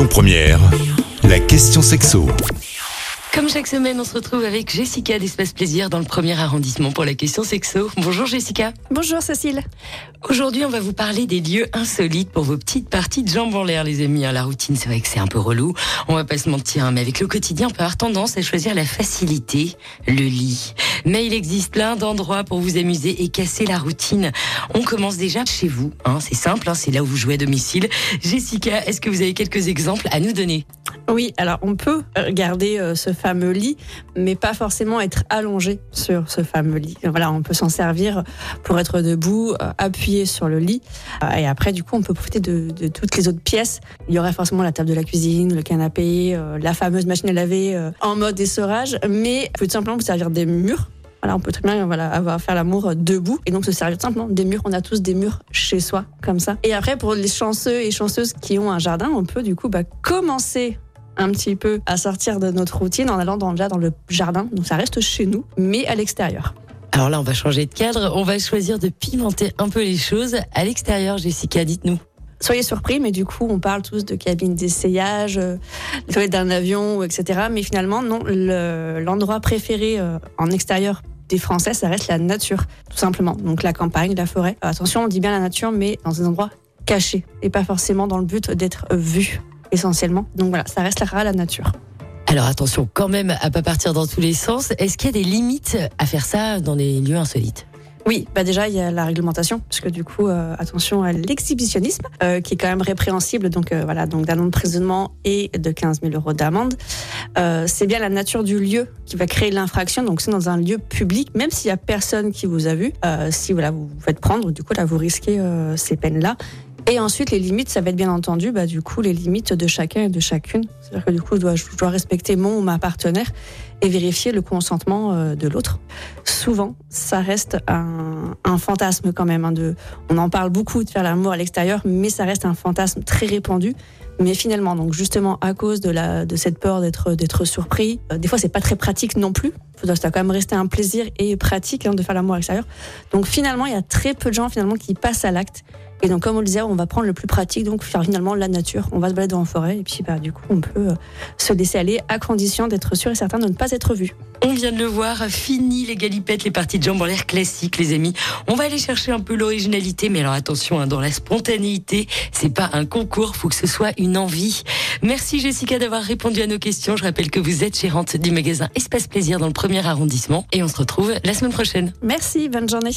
Lyon Première, la question sexo. Comme chaque semaine, on se retrouve avec Jessica d'Espace Plaisir dans le premier arrondissement pour la question sexo. Bonjour Jessica. Bonjour Cécile. Aujourd'hui, on va vous parler des lieux insolites pour vos petites parties de jambes en l'air, les amis. La routine, c'est vrai que c'est un peu relou. On va pas se mentir, hein, mais avec le quotidien, on peut avoir tendance à choisir la facilité, le lit. Mais il existe plein d'endroits pour vous amuser et casser la routine. On commence déjà chez vous. Hein, c'est simple, hein, c'est là où vous jouez à domicile. Jessica, est-ce que vous avez quelques exemples à nous donner? Oui, alors on peut regarder euh, ce fameux lit, mais pas forcément être allongé sur ce fameux lit. Voilà, on peut s'en servir pour être debout, euh, appuyé sur le lit. Euh, et après, du coup, on peut profiter de, toutes les autres pièces. Il y aurait forcément la table de la cuisine, le canapé, la fameuse machine à laver en mode essorage, mais tout simplement vous servir des murs. Voilà, on peut très bien voilà, avoir faire l'amour debout et donc se servir simplement des murs. On a tous des murs chez soi comme ça. Et après, pour les chanceux et chanceuses qui ont un jardin, on peut du coup bah, commencer un petit peu à sortir de notre routine en allant dans, déjà dans le jardin. Donc ça reste chez nous, mais à l'extérieur. Alors là, on va changer de cadre. On va choisir de pimenter un peu les choses à l'extérieur. Jessica, dites-nous. Soyez surpris, mais du coup, on parle tous de cabines d'essayage, euh, toilettes d'un avion, etc. Mais finalement, non, le- l'endroit préféré euh, en extérieur des Français, ça reste la nature, tout simplement. Donc la campagne, la forêt. Euh, attention, on dit bien la nature, mais dans des endroits cachés et pas forcément dans le but d'être vu essentiellement. Donc voilà, ça restera la nature. Alors attention quand même à pas partir dans tous les sens. Est-ce qu'il y a des limites à faire ça dans des lieux insolites? Oui, bah déjà il y a la réglementation, parce que du coup euh, attention à l'exhibitionnisme, euh, qui est quand même répréhensible, donc euh, voilà, donc d'un an d'emprisonnement et de 15 000 euros d'amende. C'est bien la nature du lieu qui va créer l'infraction, donc c'est dans un lieu public, même s'il y a personne qui vous a vu, si voilà vous vous faites prendre, du coup là vous risquez ces peines-là. Et ensuite, les limites, ça va être bien entendu, bah, du coup, les limites de chacun et de chacune. C'est-à-dire que du coup, je dois, respecter mon ou ma partenaire et vérifier le consentement euh, de l'autre. Souvent, ça reste un, fantasme quand même. hein, on en parle beaucoup de faire l'amour à l'extérieur, mais ça reste un fantasme très répandu. Mais finalement, donc justement à cause de, la, de cette peur d'être surpris, euh, des fois c'est pas très pratique non plus. Ça doit quand même rester un plaisir et pratique hein, de faire l'amour à l'extérieur. Donc finalement, il y a très peu de gens finalement qui passent à l'acte. Et donc, comme on le disait, on va prendre le plus pratique, donc faire finalement la nature. On va se balader en forêt, et puis bah, du coup, on peut euh, se laisser aller à condition d'être sûr et certain de ne pas être vu. On vient de le voir, fini les galipettes, les parties de jambes en l'air classiques, les amis. On va aller chercher un peu l'originalité, mais alors attention, hein, dans la spontanéité, c'est pas un concours, faut que ce soit une envie. Merci Jessica d'avoir répondu à nos questions. Je rappelle que vous êtes gérante du magasin Espace Plaisir dans le premier arrondissement, et on se retrouve la semaine prochaine. Merci, bonne journée.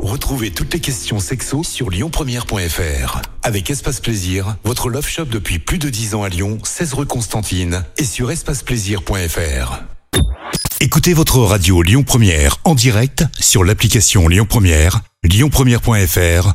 Retrouvez toutes les questions sexo sur lyonpremière.fr. Avec Espace Plaisir, votre love shop depuis plus de 10 ans à Lyon, 16 rue Constantine et sur espaceplaisir.fr. Écoutez votre radio Lyon Première en direct sur l'application Lyon Première, lyonpremière.fr